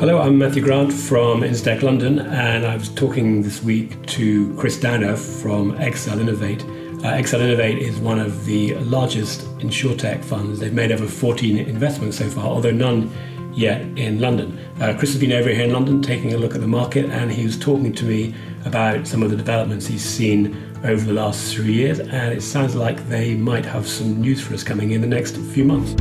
Hello, I'm Matthew Grant from Instech London, and I was talking this week to Chris Downer from XL Innovate. Uh, XL Innovate is one of the largest insurtech funds. They've made over 14 investments so far, although none yet in London. Uh, Chris has been over here in London taking a look at the market, and he was talking to me about some of the developments he's seen over the last three years, and it sounds like they might have some news for us coming in the next few months.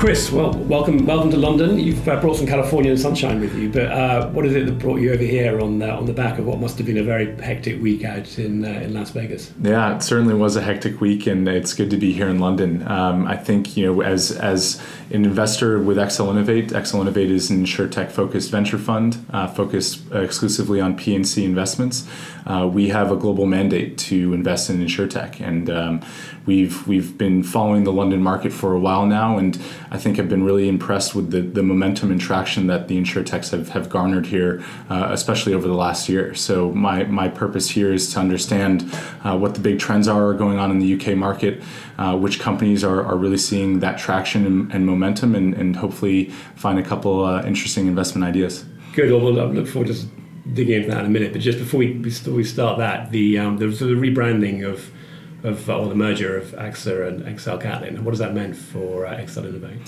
Chris, well, welcome, welcome to London. You've uh, brought some Californian sunshine with you, but uh, what is it that brought you over here on the, on the back of what must have been a very hectic week out in uh, in Las Vegas? Yeah, it certainly was a hectic week, and it's good to be here in London. Um, I think you know, as as an investor with XL Innovate, XL Innovate is an insurtech focused venture fund uh, focused exclusively on P&C investments. Uh, we have a global mandate to invest in insurtech, and um, we've we've been following the London market for a while now, and I think have been really impressed with the, the momentum and traction that the insurtechs have, have garnered here, uh, especially over the last year. So my my purpose here is to understand uh, what the big trends are going on in the UK market, uh, which companies are, are really seeing that traction and, and momentum, and, and hopefully find a couple uh, interesting investment ideas. Good. Well, we'll look forward to digging into that in a minute. But just before we before we start that, the um, the, the rebranding of of or the merger of AXA and XL Catlin. What does that mean for uh, XL Innovate?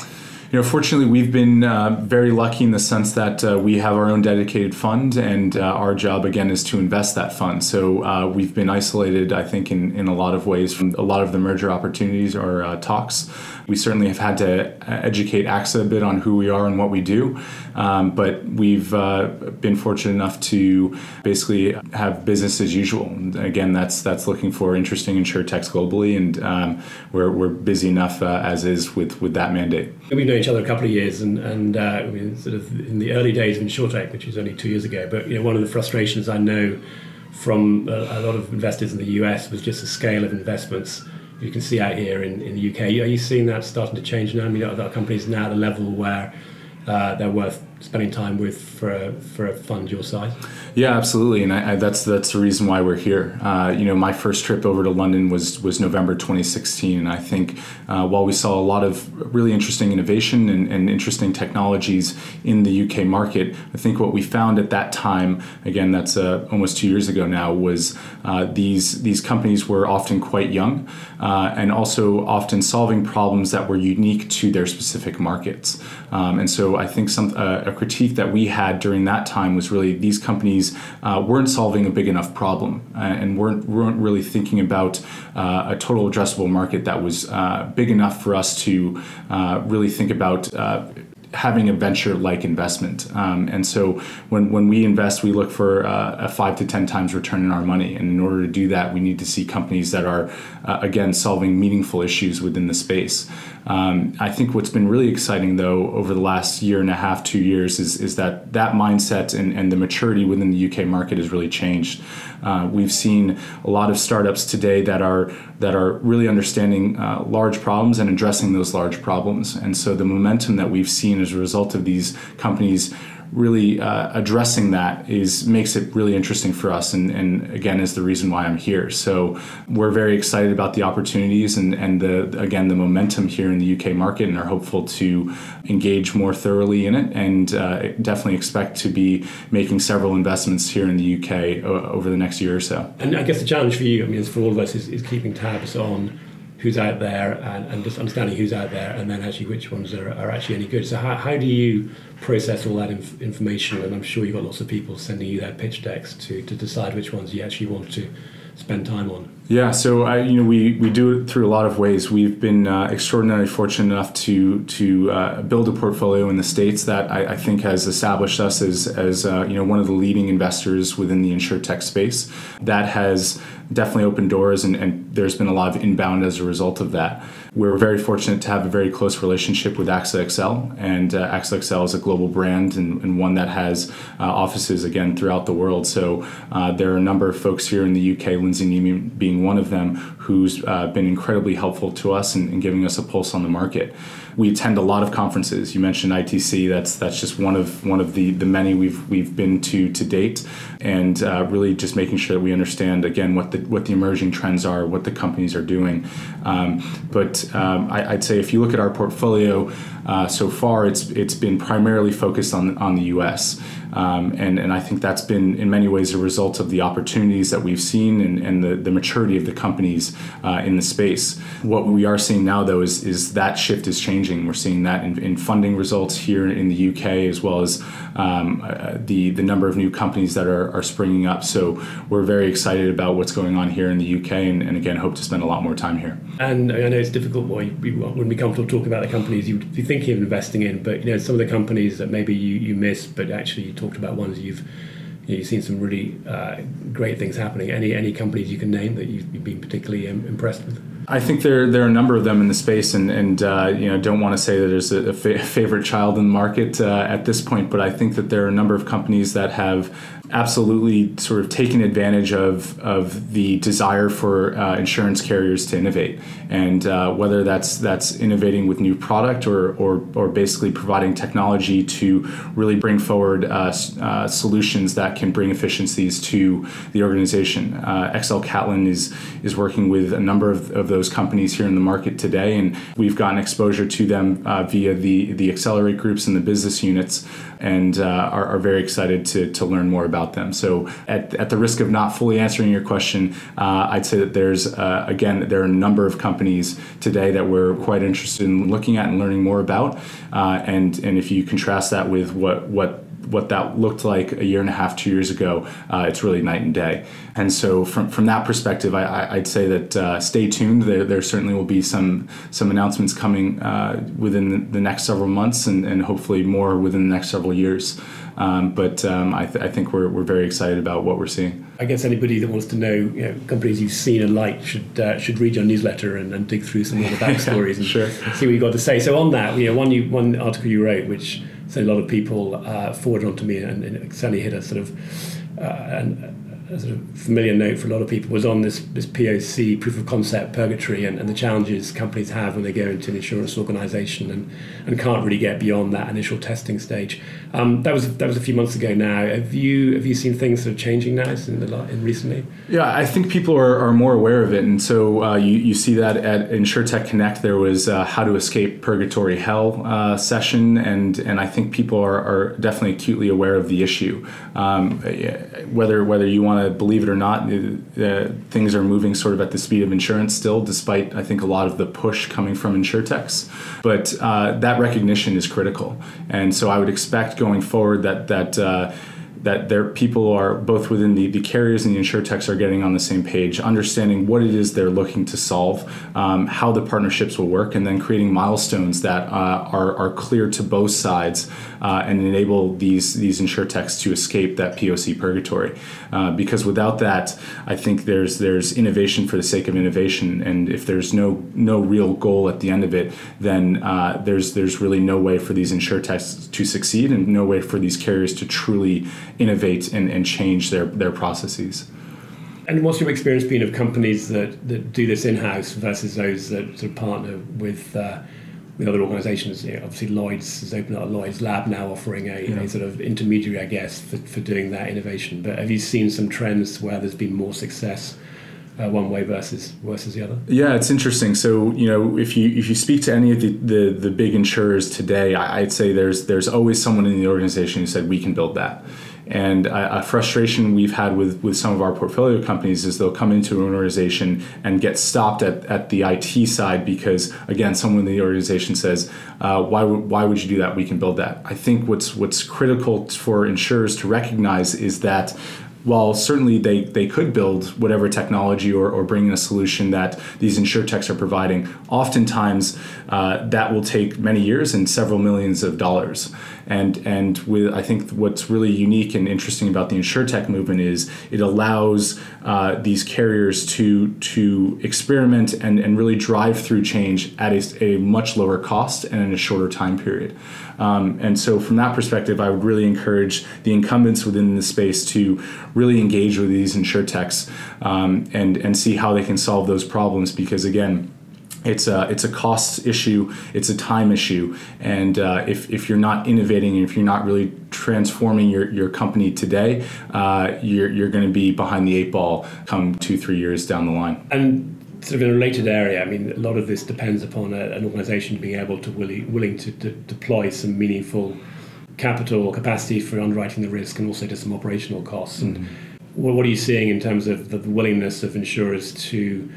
You know, fortunately, we've been uh, very lucky in the sense that uh, we have our own dedicated fund, and uh, our job again is to invest that fund. So uh, we've been isolated, I think, in, in a lot of ways from a lot of the merger opportunities or uh, talks. We certainly have had to uh, educate AXA a bit on who we are and what we do, um, but we've been fortunate enough to basically have business as usual. And again, that's that's looking for interesting insure techs globally, and um, we're, we're busy enough as is with with that mandate. Know each other a couple of years, and and uh, sort of in the early days of InsurTech, which was only two years ago. But you know, one of the frustrations I know from a, a, lot of investors in the US was just the scale of investments you can see out here in, in the UK. Are you seeing that starting to change now? I mean, are companies now at the level where uh, they're worth spending time with for a, for a fund your size? Yeah, absolutely, and I, I, that's that's the reason why we're here. Uh, you know, my first trip over to London was was November 2016, and I think uh, while we saw a lot of really interesting innovation and, and, interesting technologies in the UK market, I think what we found at that time, again, that's uh, almost two years ago now, was uh, these these companies were often quite young, uh, and also often solving problems that were unique to their specific markets. Um, and so I think some uh, critique that we had during that time was really these companies uh, weren't solving a big enough problem uh, and weren't, weren't really thinking about uh, a total addressable market that was uh, big enough for us to really think about having a venture like investment. Um, and so when, when we invest, we look for uh, a five to 10 times return on our money. And in order to do that, we need to see companies that are, uh, again, solving meaningful issues within the space. Um, I think what's been really exciting, though, over the last year and a half, two years, is, is that that mindset and, and the maturity within the UK market has really changed. Uh, we've seen a lot of startups today that are that are really understanding uh, large problems and addressing those large problems. And so the momentum that we've seen as a result of these companies really uh, addressing that is makes it really interesting for us and, and again is the reason why I'm here. So we're very excited about the opportunities and, and the again the momentum here in the UK market and are hopeful to engage more thoroughly in it and uh, definitely expect to be making several investments here in the UK over the next year or so. And I guess the challenge for you I mean for all of us is, is keeping tabs on who's out there and, and just understanding who's out there and then actually which ones are, are actually any good. So how, how do you process all that inf- information? And I'm sure you've got lots of people sending you their pitch decks to, to decide which ones you actually want to spend time on. Yeah, so I, you know, we, we do it through a lot of ways. We've been uh, extraordinarily fortunate enough to to uh, build a portfolio in the states that I, I think has established us as as uh, you know one of the leading investors within the insure tech space. That has definitely opened doors, and, and there's been a lot of inbound as a result of that. We're very fortunate to have a very close relationship with AXA XL, and uh, AXA XL is a global brand and, and one that has uh, offices again throughout the world. So uh, there are a number of folks here in the UK Lindsay Neiman being one of them, who's uh, been incredibly helpful to us and giving us a pulse on the market. We attend a lot of conferences. You mentioned ITC. That's that's just one of one of the the many we've we've been to to date, and uh, really just making sure that we understand again what the what the emerging trends are, what the companies are doing. Um, but um, I, would say if you look at our portfolio uh, so far, it's it's been primarily focused on on the U.S. Um, and, and I think that's been in many ways a result of the opportunities that we've seen and, and the, the maturity of the companies uh, in the space. What we are seeing now, though, is, is that shift is changing. We're seeing that in, in funding results here in the UK, as well as um, uh, the, the number of new companies that are, are springing up. So we're very excited about what's going on here in the UK, and, and again, hope to spend a lot more time here. And I know it's difficult when you wouldn't be comfortable talking about the companies you'd be thinking of investing in, but you know some of the companies that maybe you, you missed, but actually you talked about ones you've you have seen some really uh, great things happening. Any any companies you can name that you've, been particularly um, impressed with? I think there there are a number of them in the space, and and uh, you know don't want to say that there's a, a fa- favorite child in the market uh, at this point, but I think that there are a number of companies that have absolutely sort of taking advantage of of the desire for uh, insurance carriers to innovate, and uh, whether that's that's innovating with new product or or, or basically providing technology to really bring forward uh, uh solutions that can bring efficiencies to the organization. Uh, XL Catlin is is working with a number of, of those companies here in the market today, and we've gotten exposure to them uh, via the the accelerate groups and the business units, and are, are very excited to to learn more about about them. So, at, at the risk of not fully answering your question, uh, I'd say that there's, uh, again, there are a number of companies today that we're quite interested in looking at and learning more about. Uh, and, and if you contrast that with what, what what that looked like a year and a half, two years ago, uh, it's really night and day. And so, from, from that perspective, I, would say that uh, stay tuned. There, there certainly will be some some announcements coming uh, within the, the, next several months, and, and hopefully more within the next several years. Um, but um, I, th- I, think we're, we're very excited about what we're seeing. I guess anybody that wants to know, you know companies you've seen and liked should uh, should read your newsletter and, and, dig through some of the backstories and sure. see what you've got to say. So on that, you know, one you, one article you wrote, which so a lot of people uh, forwarded on to me, and, and it certainly hit a sort of uh, a sort of familiar note for a lot of people was on this, this POC proof of concept purgatory and, and the challenges companies have when they go into an insurance organization and, and can't really get beyond that initial testing stage. Um, that was that was a few months ago now. Have you have you seen things sort of changing now in the in recently? Yeah, I think people are, are more aware of it, and so uh, you, you see that at InsureTech Connect there was uh, how to escape purgatory hell uh, session, and and I think people are, are definitely acutely aware of the issue. Um, whether whether you want to believe it or not, uh, things are moving sort of at the speed of insurance still, despite I think a lot of the push coming from insurtechs. But uh, that recognition is critical, and so I would expect going forward that that uh, that there people are both within the, the carriers and the insurtechs are getting on the same page, understanding what it is they're looking to solve, um, how the partnerships will work, and then creating milestones that uh, are, are clear to both sides uh, and enable these these insurtechs to escape that POC purgatory. Uh, because without that, I think there's there's innovation for the sake of innovation, and if there's no no real goal at the end of it, then uh, there's there's really no way for these insurtechs to succeed, and no way for these carriers to truly innovate and, and change their, their processes. And what's your experience been of companies that, that do this in house versus those that sort of partner with uh, with other organisations? You know, obviously, Lloyd's has opened up a Lloyd's lab now, offering a, yeah. a, sort of intermediary, I guess, for, for doing that innovation. But have you seen some trends where there's been more success? Uh, one way versus versus the other? Yeah, it's interesting. So you know, if you if you speak to any of the, the, the big insurers today, I'd say there's there's always someone in the organization who said we can build that. And a, a, frustration we've had with, with some of our portfolio companies is they'll come into an organization and get stopped at, at the IT side because, again, someone in the organization says, uh, why, w- why would you do that? We can build that. I think what's, what's critical for insurers to recognize is that while certainly they, they could build whatever technology or, or bring in a solution that these insurtechs are providing, oftentimes uh, that will take many years and several millions of dollars. And and with I think what's really unique and interesting about the insurtech movement is it allows uh, these carriers to to experiment and, and really drive through change at a, a much lower cost and in a shorter time period. Um, and so, from that perspective, I would really encourage the incumbents within the space to really engage with these insurtechs um, and and see how they can solve those problems. Because again, it's a it's a cost issue, it's a time issue, and uh, if, if you're not innovating and if you're not really transforming your, your company today, uh, you're you're going to be behind the eight ball come two three years down the line. And sort of in a related area, I mean, a lot of this depends upon a, an organisation being able to willing willing to, to deploy some meaningful capital or capacity for underwriting the risk and also to some operational costs. And mm-hmm. what, what are you seeing in terms of the willingness of insurers to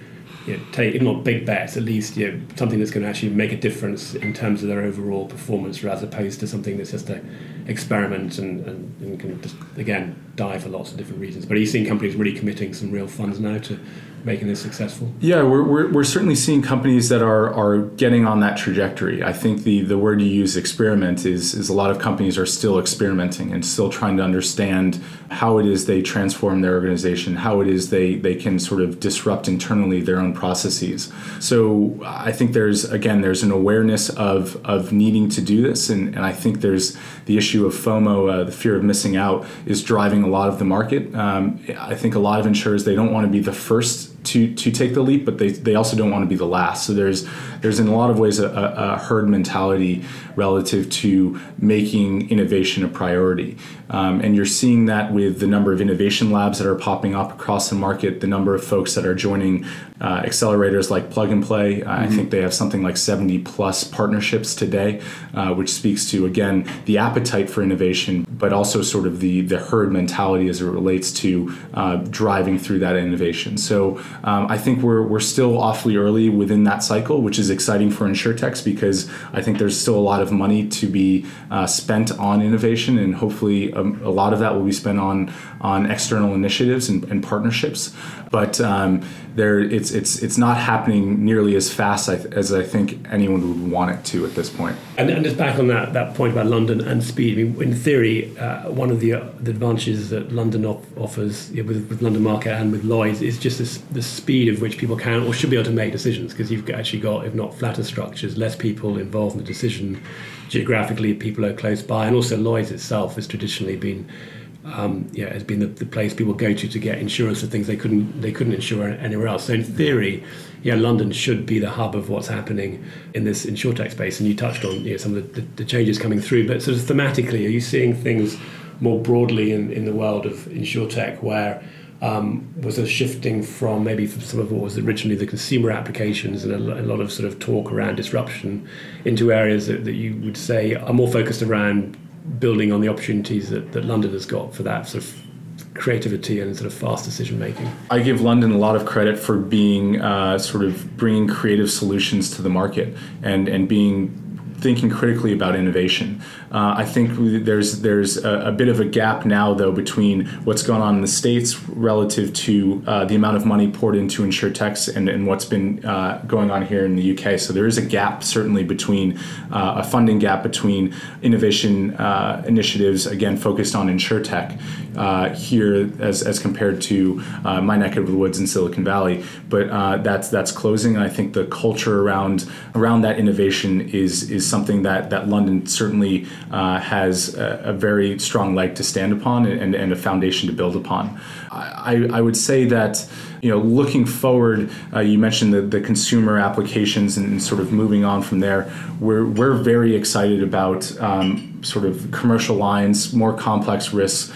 you know, take, if not big bets, at least you know, something that's going to actually make a difference in terms of their overall performance, as opposed to something that's just an experiment and, and, and can just, again, die for lots of different reasons. But are you seeing companies really committing some real funds now to making this successful? Yeah, we're, we're, we're, certainly seeing companies that are, are getting on that trajectory. I think the, the word you use, experiment, is, is a lot of companies are still experimenting and still trying to understand how it is they transform their organization, how it is they, they can sort of disrupt internally their own processes. So I think there's, again, there's an awareness of, of needing to do this. And, and I think there's the issue of FOMO, uh, the fear of missing out, is driving a lot of the market. Um, I think a lot of insurers, they don't want to be the first to to take the leap, but they, they also don't want to be the last. So there's there's in a lot of ways a, a herd mentality relative to making innovation a priority, um, and you're seeing that with the number of innovation labs that are popping up across the market, the number of folks that are joining uh, accelerators like Plug and Play. Mm-hmm. I think they have something like 70 plus partnerships today, uh, which speaks to again the appetite for innovation, but also sort of the the herd mentality as it relates to uh, driving through that innovation. So um, I think we're we're still awfully early within that cycle, which is exciting for insurtechs because I think there's still a lot of money to be uh, spent on innovation, and hopefully um, a lot of that will be spent on on external initiatives and, and partnerships. But um, there, it's it's it's not happening nearly as fast as I think anyone would want it to at this point. And, and just back on that that point about London and speed. I mean, in theory, uh, one of the, uh, the advantages that London op- offers know, with, with London Market and with Lloyd's is just this, the speed of which people can or should be able to make decisions because you've actually got, if not flatter structures, less people involved in the decision. Geographically, people are close by, and also Lloyd's itself has traditionally been um, yeah, has been the, the, place people go to to get insurance for things they couldn't they couldn't insure anywhere else. So in theory, yeah, London should be the hub of what's happening in this insurtech space. And you touched on you know, some of the, the, changes coming through, but sort of thematically, are you seeing things more broadly in, in the world of insurtech where um, was a shifting from maybe from some of what was originally the consumer applications and a, a, lot of sort of talk around disruption into areas that, that you would say are more focused around building on the opportunities that, that London has got for that sort of creativity and sort of fast decision making. I give London a lot of credit for being uh, sort of bringing creative solutions to the market and and being thinking critically about innovation. Uh, I think there's there's a, a, bit of a gap now though between what's going on in the states relative to uh, the amount of money poured into insurtechs and, and what's been uh, going on here in the UK. So there is a gap certainly between uh, a funding gap between innovation uh, initiatives again focused on insurtech uh, here as, as compared to my neck of the woods in Silicon Valley. But that's that's closing. And I think the culture around around that innovation is is something that that London certainly uh, has a, a, very strong leg to stand upon and, and a foundation to build upon. I, I, would say that you know looking forward, uh, you mentioned the, the consumer applications and, sort of moving on from there. We're we're very excited about um, sort of commercial lines, more complex risks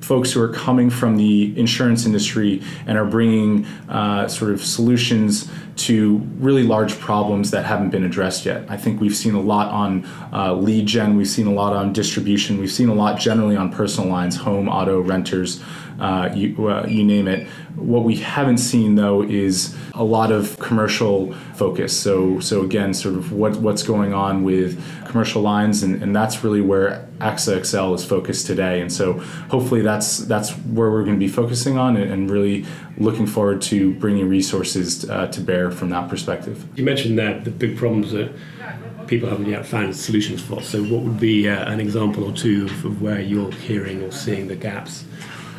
folks who are coming from the insurance industry and are bringing uh, sort of solutions to really large problems that haven't been addressed yet. I think we've seen a lot on uh, lead gen, we've seen a lot on distribution, we've seen a lot generally on personal lines, home, auto, renters, uh, you, uh, you name it. What we haven't seen though is a lot of commercial focus. So, so again, sort of what, what's going on with commercial lines, and, and that's really where AXA XL is focused today. And so, hopefully, that's that's where we're going to be focusing on, and, and really looking forward to bringing resources uh, to bear from that perspective. You mentioned that the big problems that people haven't yet found solutions for. So, what would be uh, an example or two of where you're hearing or seeing the gaps?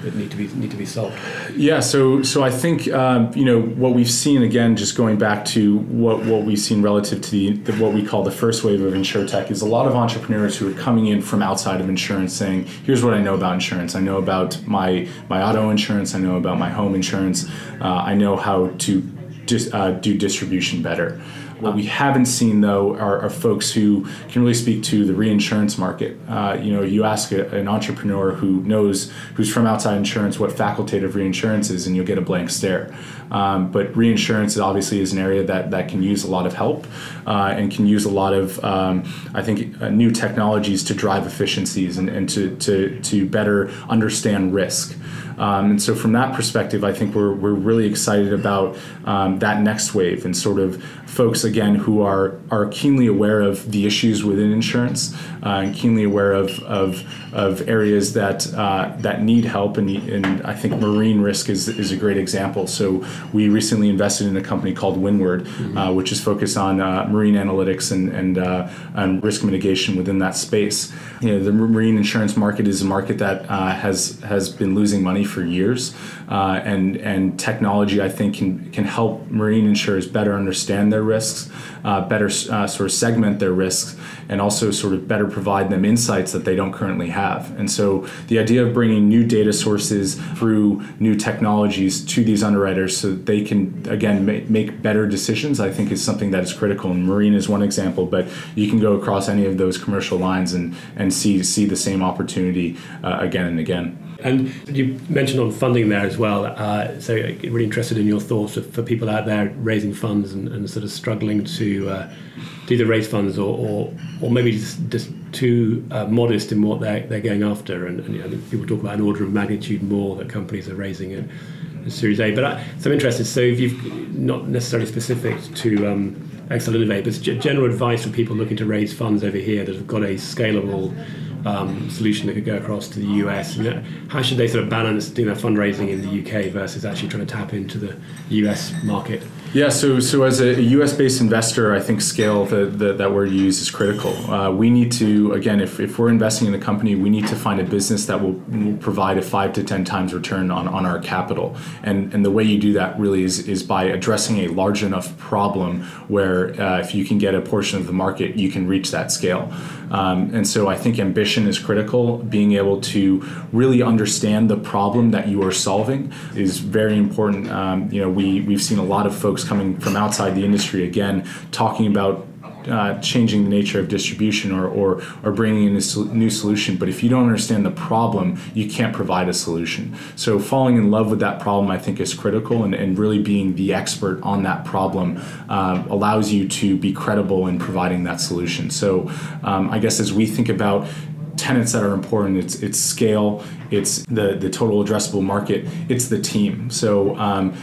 That need to be need to be solved? Yeah, so so I think um, you know what we've seen again, just going back to what what we've seen relative to the, the, what we call the first wave of insurtech is a lot of entrepreneurs who are coming in from outside of insurance, saying, "Here's what I know about insurance. I know about my my auto insurance. I know about my home insurance. Uh, I know how to dis, uh, do distribution better." What we haven't seen though are, are, folks who can really speak to the reinsurance market. Uh, you know, you ask a, an entrepreneur who knows who's from outside insurance what facultative reinsurance is, and you'll get a blank stare. Um, but reinsurance obviously is an area that, that can use a lot of help uh, and can use a lot of, um, I think, uh, new technologies to drive efficiencies and, and to, to, to better understand risk. Um, and so, from that perspective, I think we're, we're really excited about um, that next wave and sort of folks again who are are keenly aware of the issues within insurance uh, and keenly aware of of, of areas that uh, that need help and, and I think marine risk is, is a great example so we recently invested in a company called Windward mm-hmm. uh, which is focused on uh, marine analytics and and, uh, and risk mitigation within that space you know the marine insurance market is a market that uh, has has been losing money for years and and technology I think can can help marine insurers better understand their their risks, uh, better uh, sort of segment their risks, and also sort of better provide them insights that they don't currently have. And so the idea of bringing new data sources through new technologies to these underwriters so that they can, again, make, make better decisions, I think is something that is critical. And marine is one example, but you can go across any of those commercial lines and, and see, see the same opportunity uh, again and again. And you mentioned on funding there as well. Uh, so, really interested in your thoughts for people out there raising funds and, and sort of struggling to uh, either raise funds or, or, or maybe just, just too uh, modest in what they're, they're going after. And, and you know, people talk about an order of magnitude more that companies are raising in, in Series A. But I, so I'm interested. So, if you've not necessarily specific to um, XL Innovate, but general advice for people looking to raise funds over here that have got a scalable um, solution that could go across to the US? You know, how should they sort of balance doing fundraising in the UK versus actually trying to tap into the US market? Yeah, so so as a U.S. based investor, I think scale the, the, that word you use is critical. Uh, we need to again, if, if we're investing in a company, we need to find a business that will, will, provide a five to ten times return on, on our capital. And and the way you do that really is is by addressing a large enough problem where uh, if you can get a portion of the market, you can reach that scale. Um, and so I think ambition is critical. Being able to really understand the problem that you are solving is very important. Um, you know, we we've seen a lot of folks coming from outside the industry again talking about uh, changing the nature of distribution or, or, or bringing in a new solution. But if you don't understand the problem, you can't provide a solution. So falling in love with that problem, I think, is critical, and, and really being the expert on that problem uh, allows you to be credible in providing that solution. So um, I guess as we think about tenants that are important. It's it's scale, it's the the total addressable market, it's the team. So um,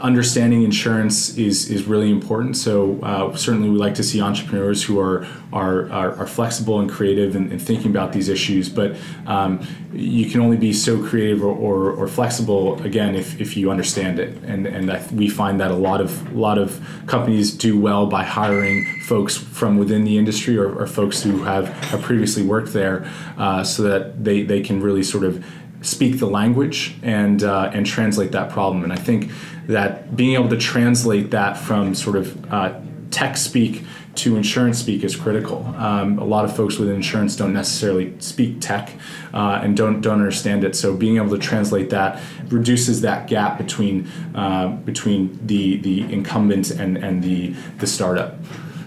understanding insurance is is really important. So uh, certainly we like to see entrepreneurs who are are, are, are flexible and creative and, and, thinking about these issues. But um, you can only be so creative or, or, or, flexible again if, if you understand it. And and I, we find that a lot of a lot of companies do well by hiring folks from within the industry or, or folks who have, have previously worked there, uh, so that they they can really sort of speak the language and uh, and translate that problem. And I think that being able to translate that from sort of uh, tech speak to insurance speak is critical. Um, a lot of folks within insurance don't necessarily speak tech uh, and don't don't understand it. So being able to translate that reduces that gap between uh, between the the incumbent and and the the startup.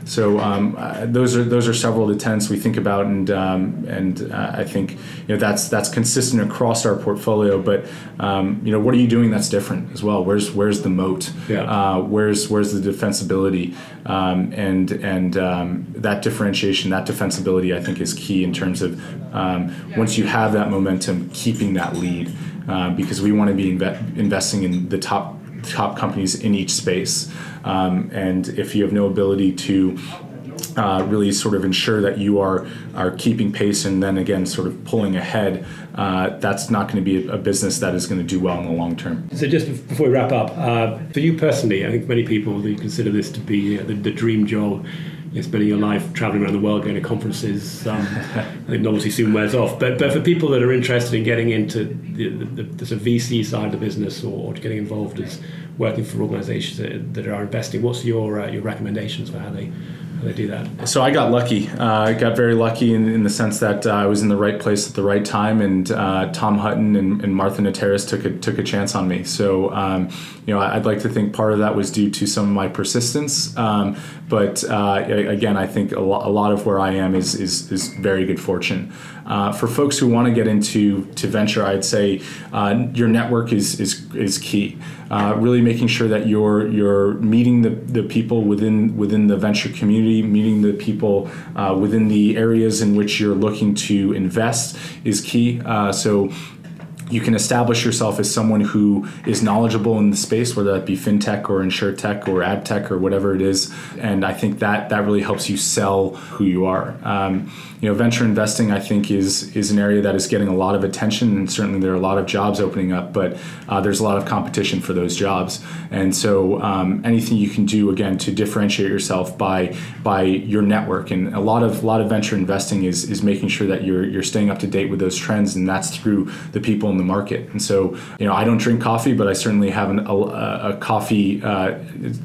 So um, uh, those are those are several of the tenants we think about, and um, and uh, I think you know that's that's consistent across our portfolio. But um, you know, what are you doing that's different as well? Where's where's the moat? Yeah. Uh, where's where's the defensibility? Um, and and um, that differentiation, that defensibility, I think is key in terms of um, once you have that momentum, keeping that lead, uh, because we want to be inve- investing in the top top companies in each space. Um, and if you have no ability to uh, really sort of ensure that you are are keeping pace and then again sort of pulling ahead, uh, that's not going to be a, business that is going to do well in the long term. So just before we wrap up, uh, for you personally, I think many people they consider this to be uh, the, the dream job you're spending your life traveling around the world, going to conferences. Um, I think novelty soon wears off. But but for people that are interested in getting into the, the, the sort of VC side of the business or, or getting involved as working for organisations that, that, are investing, what's your uh, your recommendations for how they they do that? So I got lucky. Uh, I got very lucky in, in the sense that uh, I was in the right place at the right time, and uh, Tom Hutton and, and, Martha Notaras took a took a chance on me. So um, you know, I'd like to think part of that was due to some of my persistence. Um, but uh, again, I think a, lo- a, lot of where I am is is, is very good fortune. Uh, for folks who want to get into to venture, I'd say uh, your network is is, is key. Uh, really making sure that you're you're meeting the, the people within within the venture community, meeting the people uh, within the areas in which you're looking to invest is key. Uh, so you can establish yourself as someone who is knowledgeable in the space, whether that be fintech or insure tech or ad tech or whatever it is. And I think that that really helps you sell who you are. Um, you know, venture investing, I think, is is an area that is getting a lot of attention, and certainly there are a lot of jobs opening up, but uh, there's a lot of competition for those jobs. And so, um, anything you can do again to differentiate yourself by by your network, and a lot of a lot of venture investing is is making sure that you're you're staying up to date with those trends, and that's through the people the market. And so, you know, I don't drink coffee, but I certainly have an, a, a, coffee uh,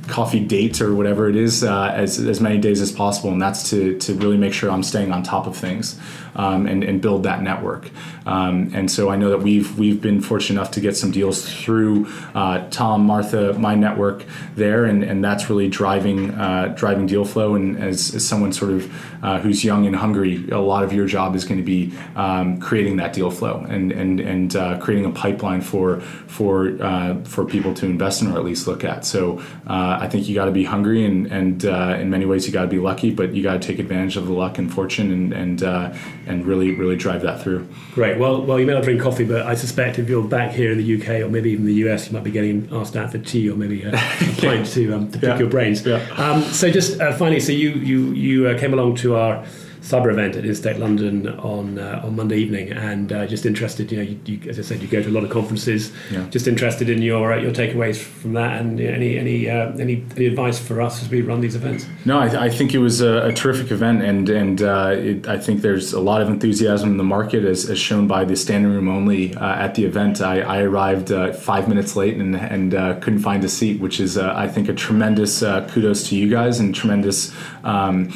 coffee date or whatever it is uh, as as many days as possible, and that's to to really make sure I'm staying on top of things um, and, and build that network. Um, and so I know that we've we've been fortunate enough to get some deals through uh, Tom, Martha, my network there, and, and that's really driving uh, driving deal flow. And as, as someone sort of uh, who's young and hungry, a lot of your job is going to be um, creating that deal flow and and and uh, creating a pipeline for for uh, for people to invest in or at least look at. So uh, I think you got to be hungry, and and in many ways you got to be lucky, but you got to take advantage of the luck and fortune and and and really really drive that through. Great. Well, well, you may not drink coffee, but I suspect if you're back here in the UK or maybe even the US, you might be getting asked out for tea or maybe a, pint to um, to pick yeah. your brains. Yeah. Um, so just uh, finally, so you you you uh, came along to our cyber event at Instech London on uh, on Monday evening, and uh, just interested. You know, you, you, as I said, you go to a lot of conferences. Yeah. Just interested in your uh, your takeaways from that, and any any uh, any, any advice for us as we run these events. No, I, th- I think it was a, a, terrific event, and and uh, it, I think there's a lot of enthusiasm in the market, as, as shown by the standing room only uh, at the event. I, I arrived five minutes late and and couldn't find a seat, which is I think a tremendous kudos to you guys and tremendous um,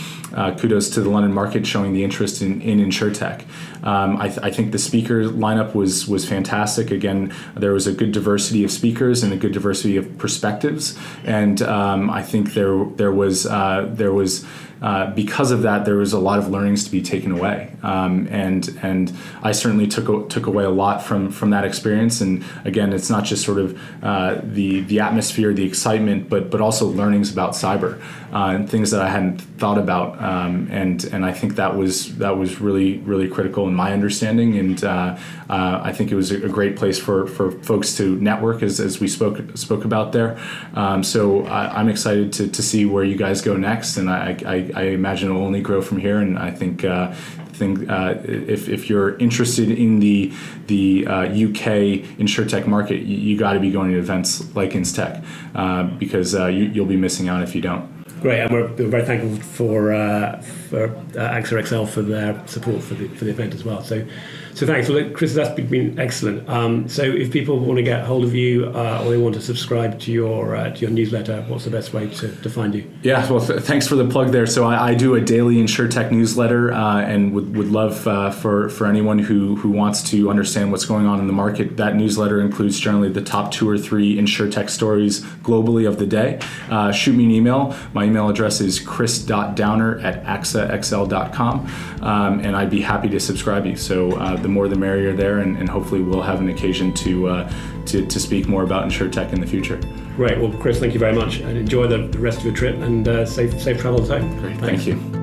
kudos to the London market market showing the interest in, in InsurTech. Um, I, th- I, think the speaker lineup was was fantastic. Again, there was a good diversity of speakers and a good diversity of perspectives, and um, I think there there was uh, there was uh, because of that, there was a lot of learnings to be taken away, um, and and I certainly took took away a lot from from that experience. And again, it's not just sort of uh, the the atmosphere, the excitement, but but also learnings about cyber uh, and things that I hadn't thought about. Um, and and I think that was that was really really critical in my understanding. And uh, uh, I think it was a, great place for for folks to network, as, as we spoke spoke about there. Um, so I, am excited to, to see where you guys go next, and I, I I, imagine it will only grow from here. And I think uh, think uh, if, if you're interested in the the uh, UK insurtech market, you, you got to be going to events like Instech uh, because uh, you, will be missing out if you don't. Great, and we're, we're very thankful for uh, for uh, AXA XL for their support for the for the event as well. So so thanks. Well, Chris, that's been excellent. Um, so if people want to get hold of you uh, or they want to subscribe to your uh, to your newsletter, what's the best way to, to find you? Yeah, well, th- thanks for the plug there. So I, I do a daily InsureTech newsletter uh, and would, would love uh, for, for anyone who, who wants to understand what's going on in the market. That newsletter includes generally the top two or three InsureTech stories globally of the day. Uh, shoot me an email. My email address is chris.downer at axaxl.com, um, and I'd be happy to subscribe you. So uh, the more the merrier there, and, and hopefully we'll have an occasion to, uh, to, to speak more about InsurTech in the future. Great. Well, Chris, thank you very much, and enjoy the, the rest of your trip, and uh, safe safe travels home. Great. Thanks. Thank you.